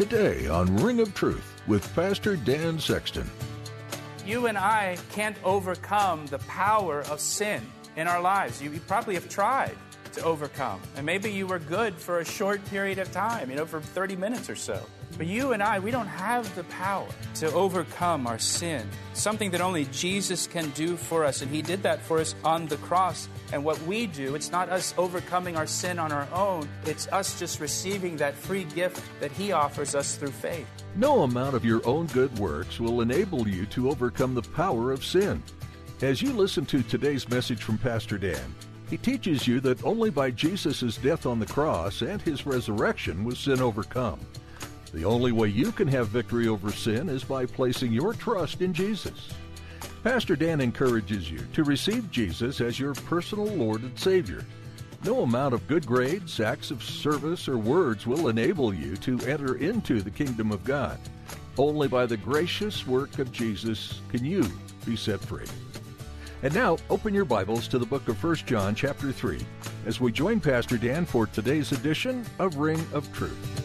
Today on Ring of Truth with Pastor Dan Sexton. You and I can't overcome the power of sin in our lives. You, probably have tried to overcome. And maybe you were good for a short period of time, you know, for 30 minutes or so. But you and I, we don't have the power to overcome our sin. Something that only Jesus can do for us. And He did that for us on the cross. And what we do, it's not us overcoming our sin on our own, it's us just receiving that free gift that He offers us through faith. No amount of your own good works will enable you to overcome the power of sin. As you listen to today's message from Pastor Dan, he teaches you that only by Jesus' death on the cross and his resurrection was sin overcome. The only way you can have victory over sin is by placing your trust in Jesus. Pastor Dan encourages you to receive Jesus as your personal Lord and Savior. No amount of good grades, acts of service, or words will enable you to enter into the kingdom of God. Only by the gracious work of Jesus can you be set free. And now, open your Bibles to the book of 1 John, chapter 3, as we join Pastor Dan for today's edition of Ring of Truth.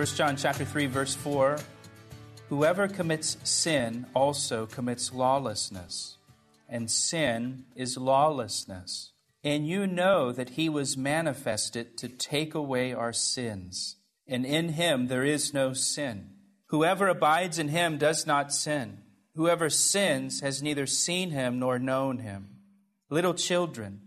First John chapter 3 verse 4 Whoever commits sin also commits lawlessness and sin is lawlessness. And you know that he was manifested to take away our sins and in him there is no sin. Whoever abides in him does not sin. Whoever sins has neither seen him nor known him. Little children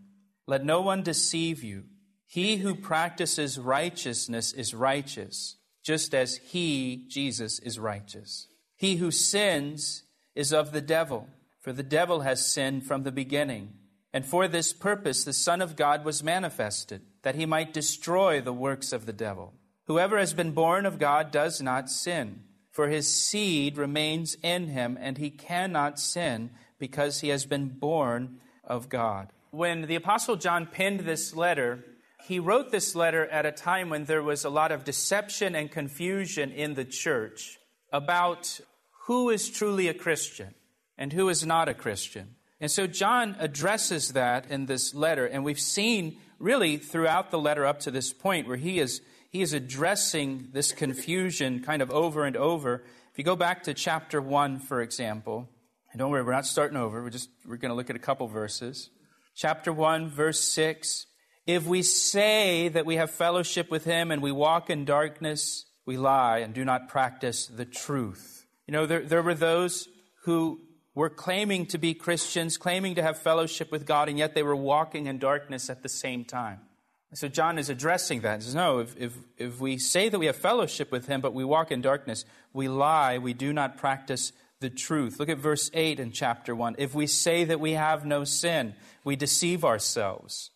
let no one deceive you. He who practices righteousness is righteous just as he, Jesus, is righteous. He who sins is of the devil, for the devil has sinned from the beginning. And for this purpose the Son of God was manifested, that he might destroy the works of the devil. Whoever has been born of God does not sin, for his seed remains in him, and he cannot sin because he has been born of God. When the Apostle John penned this letter, he wrote this letter at a time when there was a lot of deception and confusion in the church about who is truly a Christian and who is not a Christian. And so John addresses that in this letter, and we've seen really throughout the letter up to this point where he is he is addressing this confusion kind of over and over. If you go back to chapter 1, for example, and don't worry, we're not starting over. We're just we're going to look at a couple verses. Chapter 1, verse 6. If we say that we have fellowship with him and we walk in darkness, we lie and do not practice the truth. You know, there, there were those who were claiming to be Christians, claiming to have fellowship with God, and yet they were walking in darkness at the same time. So John is addressing that. He says, No, if, if, if we say that we have fellowship with him, but we walk in darkness, we lie, we do not practice the truth. Look at verse 8 in chapter 1. If we say that we have no sin, we deceive ourselves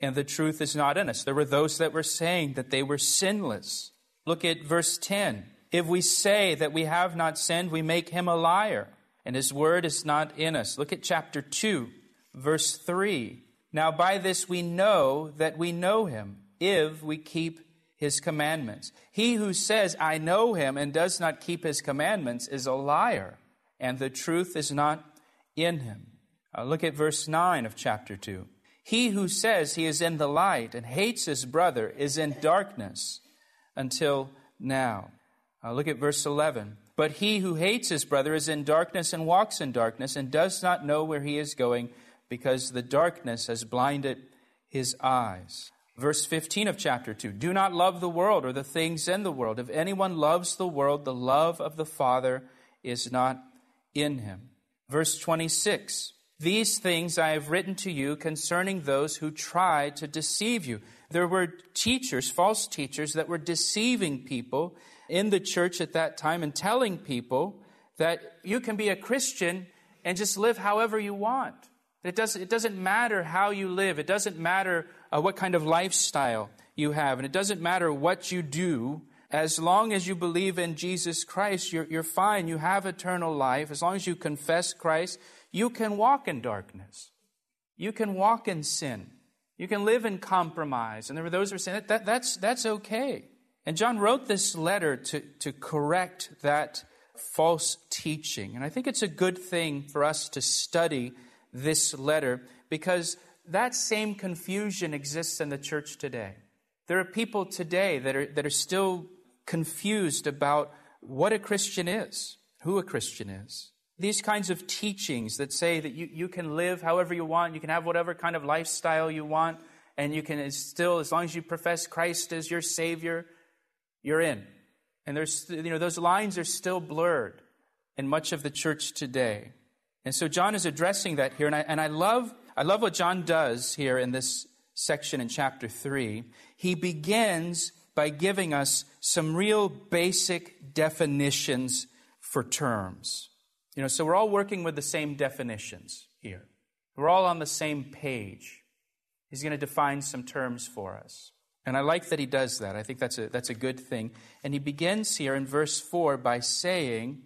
and the truth is not in us. There were those that were saying that they were sinless. Look at verse 10. If we say that we have not sinned, we make him a liar, and his word is not in us. Look at chapter 2, verse 3. Now by this we know that we know him, if we keep his commandments. He who says, I know him, and does not keep his commandments is a liar, and the truth is not in him. Uh, look at verse 9 of chapter 2. He who says he is in the light and hates his brother is in darkness until now. Uh, look at verse 11. But he who hates his brother is in darkness and walks in darkness and does not know where he is going because the darkness has blinded his eyes. Verse 15 of chapter 2 Do not love the world or the things in the world. If anyone loves the world, the love of the Father is not in him. Verse 26 These things I have written to you concerning those who try to deceive you. There were teachers, false teachers, that were deceiving people in the church at that time and telling people that you can be a Christian and just live however you want. It doesn't, it doesn't matter how you live. It doesn't matter uh, what kind of lifestyle you have. And it doesn't matter what you do. As long as you believe in Jesus Christ, you're, you're fine. You have eternal life. As long as you confess Christ, you can walk in darkness. You can walk in sin. You can live in compromise. And there were those who were saying that, that that's, that's okay. And John wrote this letter to, to correct that false teaching. And I think it's a good thing for us to study this letter because that same confusion exists in the church today. There are people today that are, that are still confused about what a Christian is, who a Christian is. These kinds of teachings that say that you, you can live however you want, you can have whatever kind of lifestyle you want, and you can still, as long as you profess Christ as your Savior, you're in. And there's, you know, those lines are still blurred in much of the church today. And so John is addressing that here, and I, and I love, I love what John does here in this section in chapter 3. He begins by giving us some real basic definitions for terms. You know, so we're all working with the same definitions here. We're all on the same page. He's going to define some terms for us. And I like that he does that. I think that's a, that's a good thing. And he begins here in verse 4 by saying,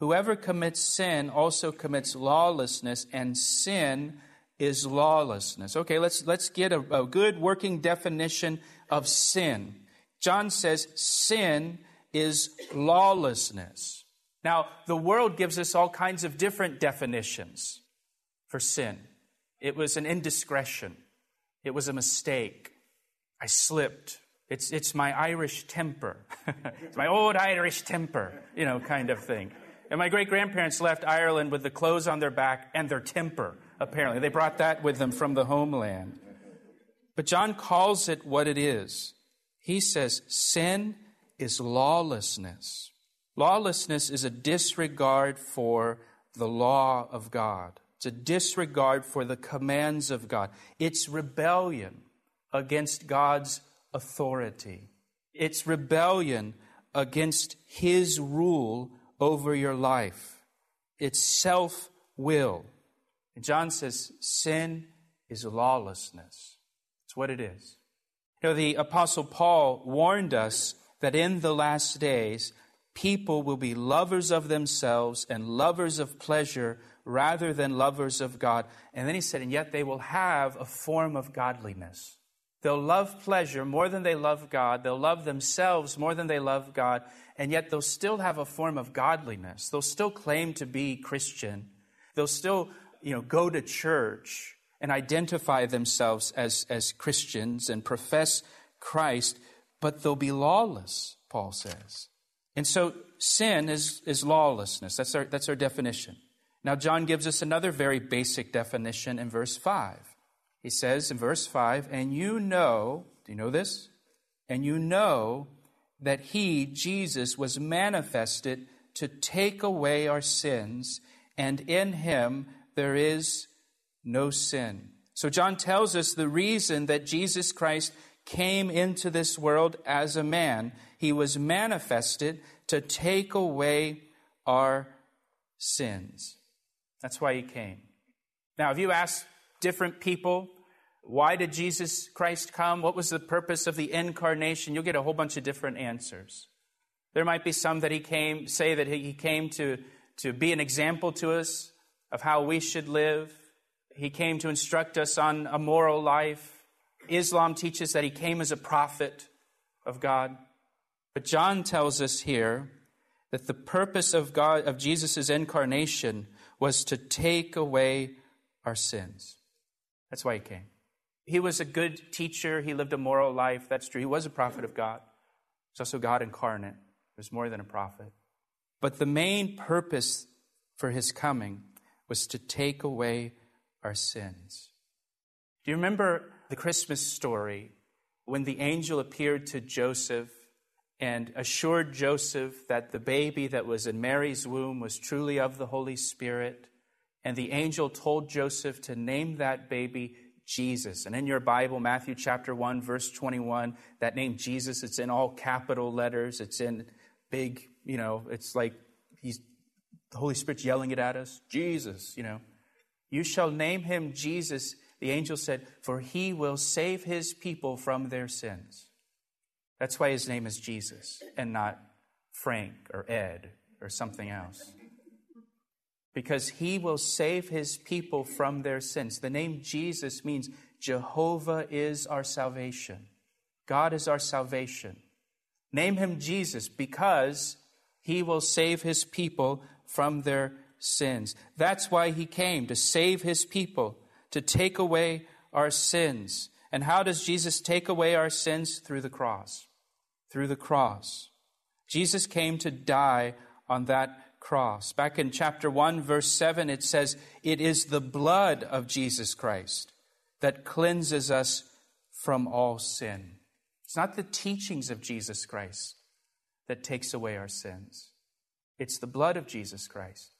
Whoever commits sin also commits lawlessness, and sin is lawlessness. Okay, let's, let's get a, a good working definition of sin. John says sin is lawlessness. Now, the world gives us all kinds of different definitions for sin. It was an indiscretion, it was a mistake. I slipped. It's, it's my Irish temper. it's my old Irish temper, you know, kind of thing. And my great grandparents left Ireland with the clothes on their back and their temper, apparently. They brought that with them from the homeland. But John calls it what it is. He says sin is lawlessness. Lawlessness is a disregard for the law of God. It's a disregard for the commands of God. It's rebellion against God's authority. It's rebellion against His rule over your life. It's self will. John says sin is lawlessness. It's what it is. You know, the Apostle Paul warned us that in the last days, people will be lovers of themselves and lovers of pleasure rather than lovers of God. And then he said, and yet they will have a form of godliness. They'll love pleasure more than they love God. They'll love themselves more than they love God. And yet they'll still have a form of godliness. They'll still claim to be Christian. They'll still, you know, go to church and identify themselves as, as Christians and profess Christ, but they'll be lawless, Paul says. And so sin is, is lawlessness. That's our, that's our definition. Now, John gives us another very basic definition in verse 5. He says in verse 5, And you know, do you know this? And you know that he, Jesus, was manifested to take away our sins, and in him there is no sin. So John tells us the reason that Jesus Christ came into this world as a man. He was manifested to take away our sins. That's why he came. Now, if you ask different people, why did Jesus Christ come? What was the purpose of the incarnation? You'll get a whole bunch of different answers. There might be some that he came, say that he came to, to be an example to us of how we should live. He came to instruct us on a moral life. Islam teaches that he came as a prophet of God. But John tells us here that the purpose of God, of Jesus' incarnation was to take away our sins. That's why he came. He was a good teacher. He lived a moral life. That's true. He was a prophet of God. He's also God incarnate. He was more than a prophet. But the main purpose for his coming was to take away our sins. Do you remember the Christmas story when the angel appeared to Joseph and assured Joseph that the baby that was in Mary's womb was truly of the Holy Spirit? And the angel told Joseph to name that baby Jesus. And in your Bible, Matthew chapter 1, verse 21, that name Jesus, it's in all capital letters. It's in big, you know, it's like he's the Holy Spirit's yelling it at us. Jesus, you know. You shall name him Jesus, the angel said, for he will save his people from their sins. That's why his name is Jesus and not Frank or Ed or something else because he will save his people from their sins. The name Jesus means Jehovah is our salvation. God is our salvation. Name him Jesus because he will save his people from their sins. That's why he came, to save his people, to take away our sins. And how does Jesus take away our sins? Through the cross. Through the cross. Jesus came to die on that cross. Back in chapter 1, verse 7, it says, It is the blood of Jesus Christ that cleanses us from all sin. It's not the teachings of Jesus Christ that takes away our sins, it's the blood of Jesus Christ.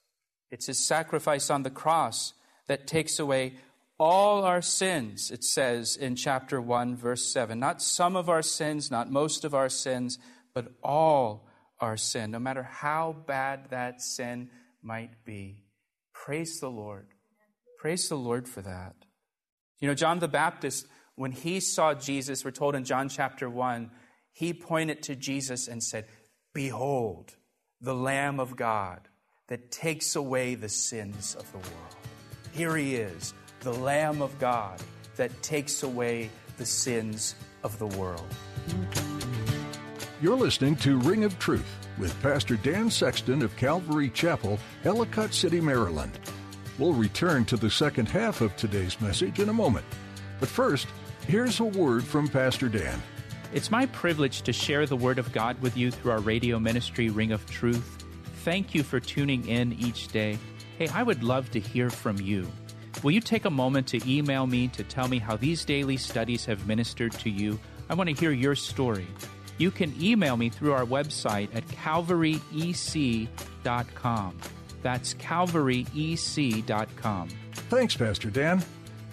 It's his sacrifice on the cross that takes away all our sins, it says in chapter 1, verse 7. Not some of our sins, not most of our sins, but all our sin, no matter how bad that sin might be. Praise the Lord. Praise the Lord for that. You know, John the Baptist, when he saw Jesus, we're told in John chapter 1, he pointed to Jesus and said, Behold, the Lamb of God that takes away the sins of the world. Here he is, the Lamb of God that takes away the sins of the world. You're listening to Ring of Truth with Pastor Dan Sexton of Calvary Chapel, Ellicott City, Maryland. We'll return to the second half of today's message in a moment. But first, here's a word from Pastor Dan. It's my privilege to share the Word of God with you through our radio ministry, Ring of Truth. Thank you for tuning in each day. Hey, I would love to hear from you. Will you take a moment to email me to tell me how these daily studies have ministered to you? I want to hear your story you can email me through our website at calvaryec.com. That's calvaryec.com. Thanks, Pastor Dan.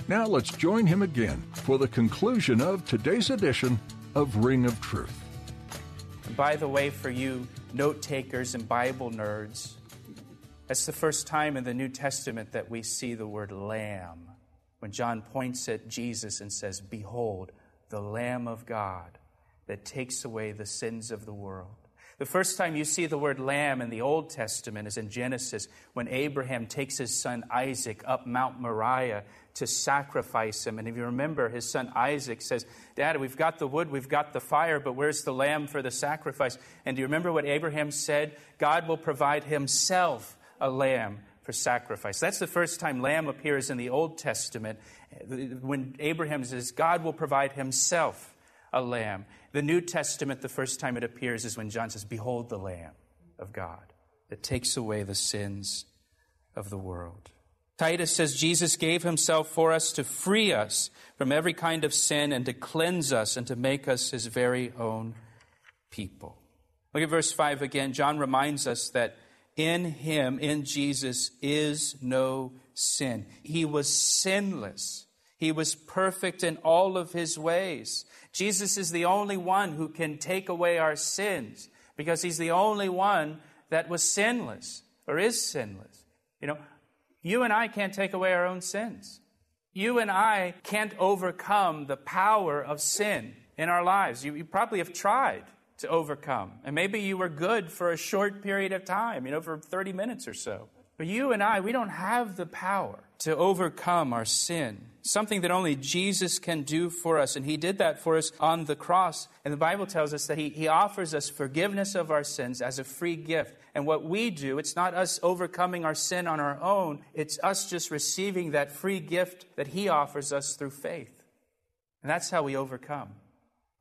Now let's join him again for the conclusion of today's edition of Ring of Truth. by the way, for you note takers and Bible nerds, that's the first time in the New Testament that we see the word lamb. When John points at Jesus and says, Behold, the Lamb of God that takes away the sins of the world. The first time you see the word lamb in the Old Testament is in Genesis when Abraham takes his son Isaac up Mount Moriah to sacrifice him. And if you remember, his son Isaac says, Dad, we've got the wood, we've got the fire, but where's the lamb for the sacrifice? And do you remember what Abraham said? God will provide himself a lamb for sacrifice. That's the first time lamb appears in the Old Testament when Abraham says, God will provide himself a lamb. The New Testament, the first time it appears is when John says, Behold the Lamb of God that takes away the sins of the world. Titus says Jesus gave himself for us to free us from every kind of sin and to cleanse us and to make us his very own people. Look at verse 5 again. John reminds us that in him, in Jesus, is no sin. He was sinless. He was perfect in all of his ways. Jesus is the only one who can take away our sins because he's the only one that was sinless or is sinless. You know, you and I can't take away our own sins. You and I can't overcome the power of sin in our lives. You, you probably have tried to overcome. And maybe you were good for a short period of time, you know, for 30 minutes or so. But you and I, we don't have the power to overcome our sin, something that only Jesus can do for us. And He did that for us on the cross. And the Bible tells us that He, he offers us forgiveness of our sins as a free gift. And what we do, it's not us overcoming our sin on our own, it's us just receiving that free gift that He offers us through faith. And that's how we overcome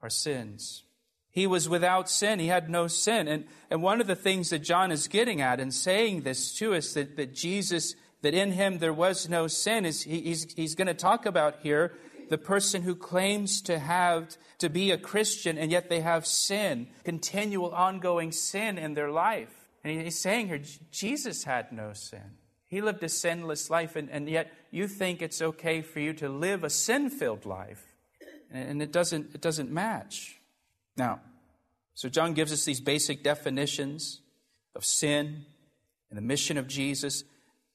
our sins. He was without sin. He had no sin. And, and one of the things that John is getting at in saying this to us, that, that Jesus, that in him there was no sin, is he, he's, he's going to talk about here the person who claims to have, to be a Christian, and yet they have sin, continual ongoing sin in their life. And he's saying here, Jesus had no sin. He lived a sinless life, and, and yet you think it's okay for you to live a sin filled life. And it doesn't, it doesn't match. Now, so John gives us these basic definitions of sin and the mission of Jesus.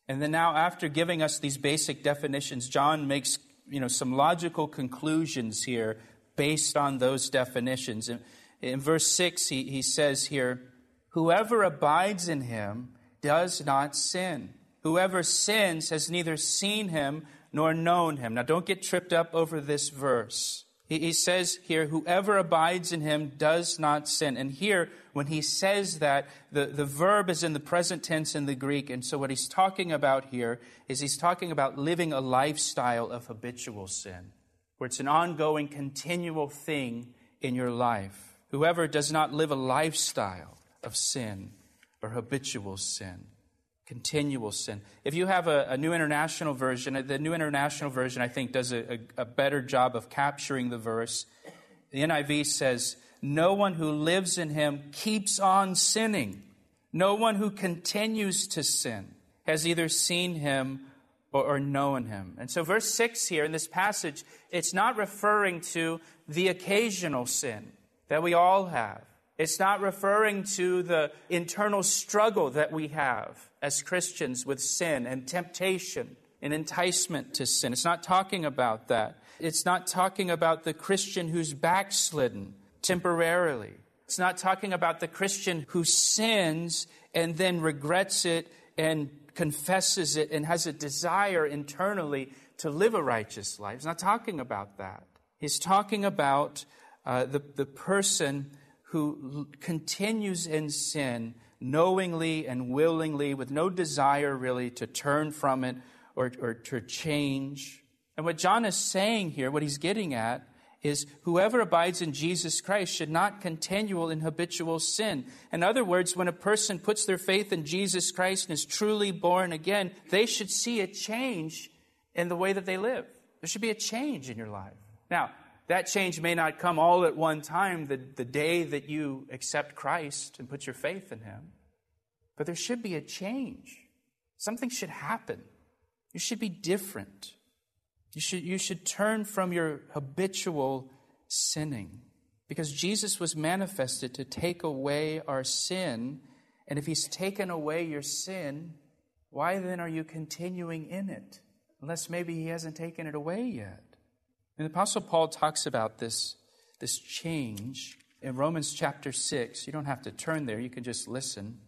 And then now, after giving us these basic definitions, John makes you know, some logical conclusions here based on those definitions. In, in verse 6, he, he says here, Whoever abides in him does not sin. Whoever sins has neither seen him nor known him. Now, don't get tripped up over this verse. He, says here, Whoever abides in him does not sin. And here, when he says that, the, the verb is in the present tense in the Greek. And so, what he's talking about here is he's talking about living a lifestyle of habitual sin, where it's an ongoing, continual thing in your life. Whoever does not live a lifestyle of sin or habitual sin, continual sin. If you have a, a New International Version, the New International Version, I think, does a, a, a better job of capturing the verse. The NIV says, No one who lives in him keeps on sinning. No one who continues to sin has either seen him or, or known him. And so, verse 6 here in this passage, it's not referring to the occasional sin that we all have. It's not referring to the internal struggle that we have as Christians with sin and temptation and enticement to sin. It's not talking about that. It's not talking about the Christian who's backslidden temporarily. It's not talking about the Christian who sins and then regrets it and confesses it and has a desire internally to live a righteous life. He's not talking about that. He's talking about uh, the, the person who continues in sin knowingly and willingly with no desire really to turn from it or, or to change. And what John is saying here, what he's getting at, is whoever abides in Jesus Christ should not continual in habitual sin. In other words, when a person puts their faith in Jesus Christ and is truly born again, they should see a change in the way that they live. There should be a change in your life. Now, that change may not come all at one time, the, the day that you accept Christ and put your faith in Him, but there should be a change. Something should happen. You should be different. You should, you should turn from your habitual sinning because Jesus was manifested to take away our sin. And if He's taken away your sin, why then are you continuing in it? Unless maybe He hasn't taken it away yet. And the Apostle Paul talks about this, this change in Romans chapter 6. You don't have to turn there, you can just listen.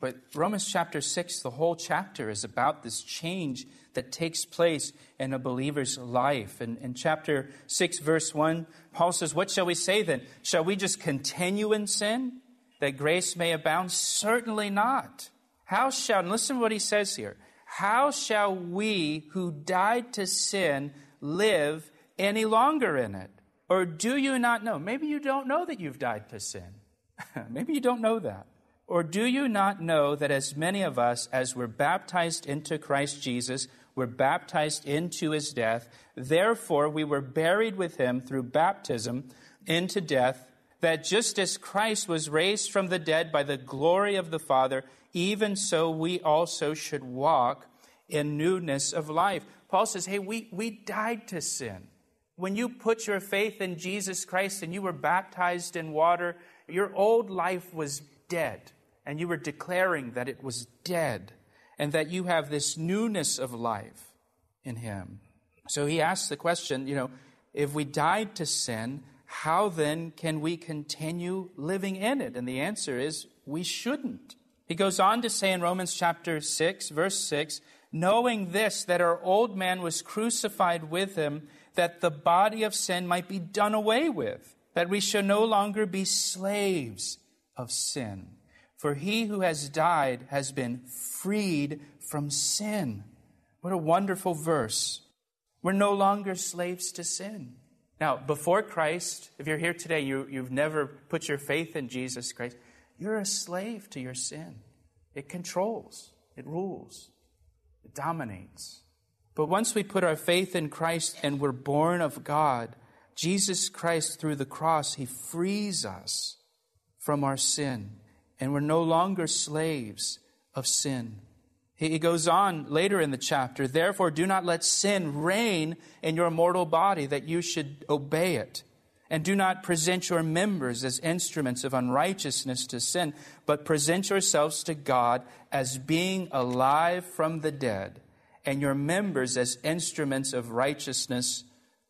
But Romans chapter 6, the whole chapter is about this change that takes place in a believer's life. And in chapter 6, verse 1, Paul says, What shall we say then? Shall we just continue in sin that grace may abound? Certainly not. How shall, and listen to what he says here, how shall we who died to sin live any longer in it? Or do you not know? Maybe you don't know that you've died to sin. Maybe you don't know that. Or do you not know that as many of us as were baptized into Christ Jesus were baptized into his death, therefore we were buried with him through baptism into death, that just as Christ was raised from the dead by the glory of the Father, even so we also should walk in newness of life. Paul says, hey, we, we died to sin. When you put your faith in Jesus Christ and you were baptized in water, your old life was dead. And you were declaring that it was dead and that you have this newness of life in Him. So he asks the question, you know, if we died to sin, how then can we continue living in it? And the answer is we shouldn't. He goes on to say in Romans chapter 6, verse 6, knowing this, that our old man was crucified with him that the body of sin might be done away with, that we shall no longer be slaves of sin. For he who has died has been freed from sin. What a wonderful verse. We're no longer slaves to sin. Now, before Christ, if you're here today, you, you've never put your faith in Jesus Christ, you're a slave to your sin. It controls, it rules, it dominates. But once we put our faith in Christ and we're born of God, Jesus Christ, through the cross, He frees us from our sin. And we're no longer slaves of sin. He goes on later in the chapter, therefore do not let sin reign in your mortal body that you should obey it. And do not present your members as instruments of unrighteousness to sin, but present yourselves to God as being alive from the dead, and your members as instruments of righteousness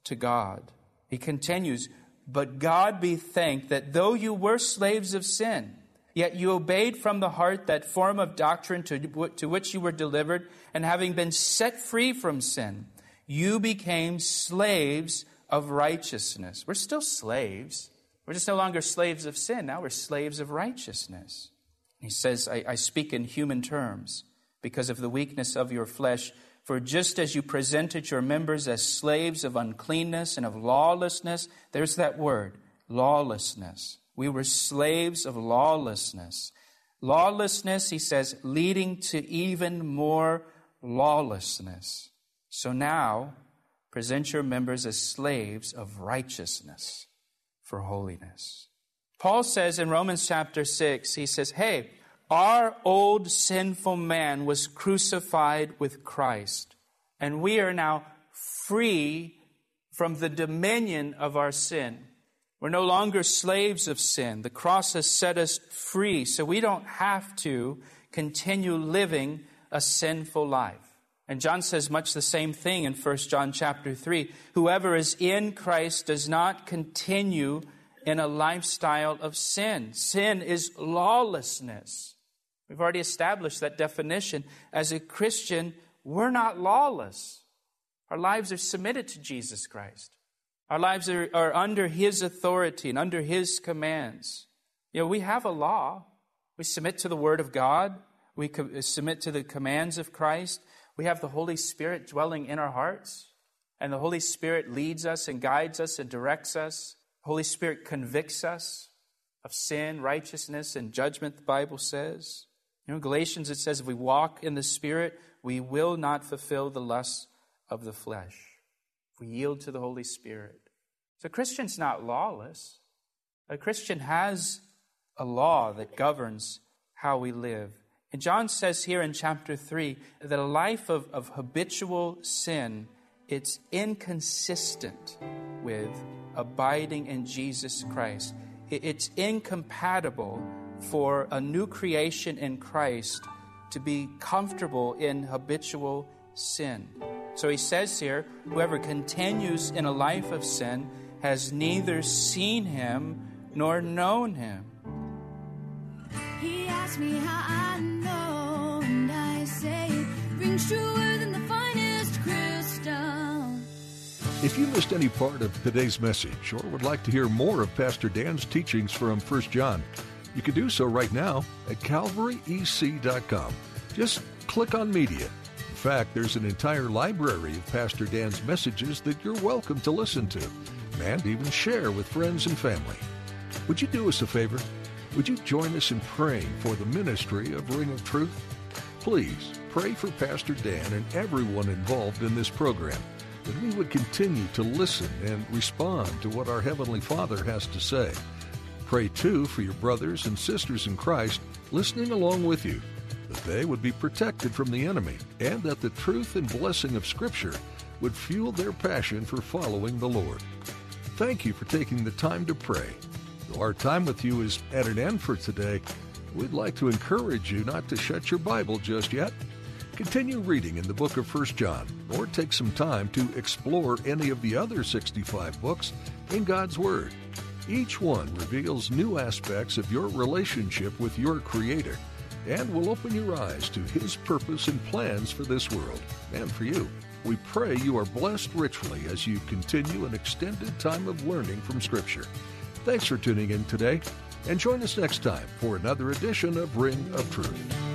to God. He continues, But God be thanked that though you were slaves of sin, Yet you obeyed from the heart that form of doctrine to, to which you were delivered, and having been set free from sin, you became slaves of righteousness. We're still slaves. We're just no longer slaves of sin. Now we're slaves of righteousness. He says, I, I speak in human terms because of the weakness of your flesh. For just as you presented your members as slaves of uncleanness and of lawlessness, there's that word, lawlessness we were slaves of lawlessness. Lawlessness, he says, leading to even more lawlessness. So now, present your members as slaves of righteousness for holiness. Paul says in Romans chapter 6, he says, Hey, our old sinful man was crucified with Christ, and we are now free from the dominion of our sin. We're no longer slaves of sin. The cross has set us free, so we don't have to continue living a sinful life. And John says much the same thing in 1 John chapter 3. Whoever is in Christ does not continue in a lifestyle of sin. Sin is lawlessness. We've already established that definition. As a Christian, we're not lawless. Our lives are submitted to Jesus Christ. Our lives are, are under His authority and under His commands. You know, we have a law. We submit to the Word of God. We co- submit to the commands of Christ. We have the Holy Spirit dwelling in our hearts. And the Holy Spirit leads us and guides us and directs us. The Holy Spirit convicts us of sin, righteousness, and judgment, the Bible says. You know, Galatians, it says, if we walk in the Spirit, we will not fulfill the lusts of the flesh If we yield to the Holy Spirit. So, a Christian's not lawless. A Christian has a law that governs how we live. And John says here in chapter 3 that a life of, of habitual sin, it's inconsistent with abiding in Jesus Christ. It's incompatible for a new creation in Christ to be comfortable in habitual sin. So he says here whoever continues in a life of sin has neither seen him nor known him. He asked me how I know, and I say it rings truer than the finest crystal. If you missed any part of today's message or would like to hear more of Pastor Dan's teachings from 1 John, you can do so right now at calvaryec.com. Just click on media In fact, there's an entire library of Pastor Dan's messages that you're welcome to listen to and even share with friends and family. Would you do us a favor? Would you join us in praying for the ministry of Ring of Truth? Please pray for Pastor Dan and everyone involved in this program that we would continue to listen and respond to what our Heavenly Father has to say. Pray too for your brothers and sisters in Christ listening along with you that they would be protected from the enemy, and that the truth and blessing of Scripture would fuel their passion for following the Lord. Thank you for taking the time to pray. Though our time with you is at an end for today, we'd like to encourage you not to shut your Bible just yet. Continue reading in the book of 1 John, or take some time to explore any of the other 65 books in God's Word. Each one reveals new aspects of your relationship with your Creator and will open your eyes to His purpose and plans for this world and for you. We pray you are blessed richly as you continue an extended time of learning from Scripture. Thanks for tuning in today, and join us next time for another edition of Ring of Truth.